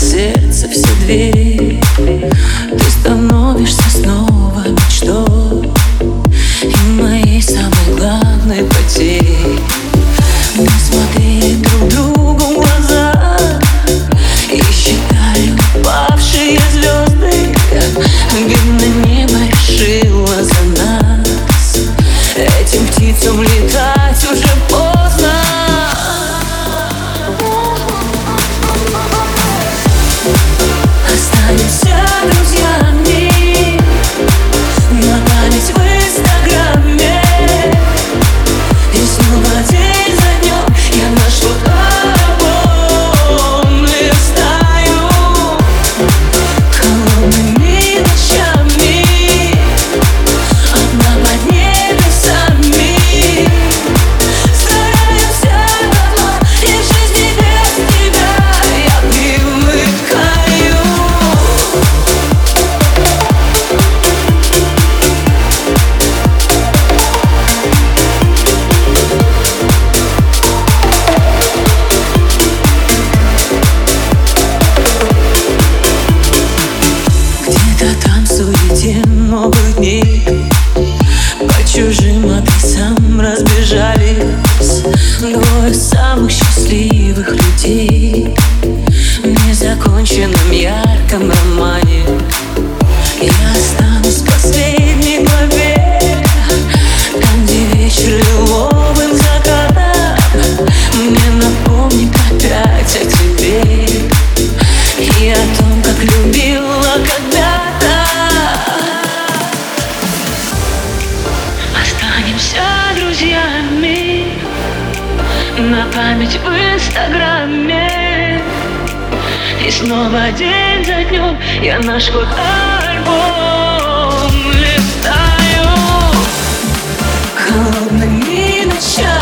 сердце все двери. Самых счастливых людей. В незаконченном ярком романе Я останусь последней главе Там, где вечер лиловым закатом Мне напомнит опять о тебе. И о том, как любила когда-то. Останемся друзьями на память в инстаграме. И снова день за днем я наш ход альбом листаю. Холодными ночами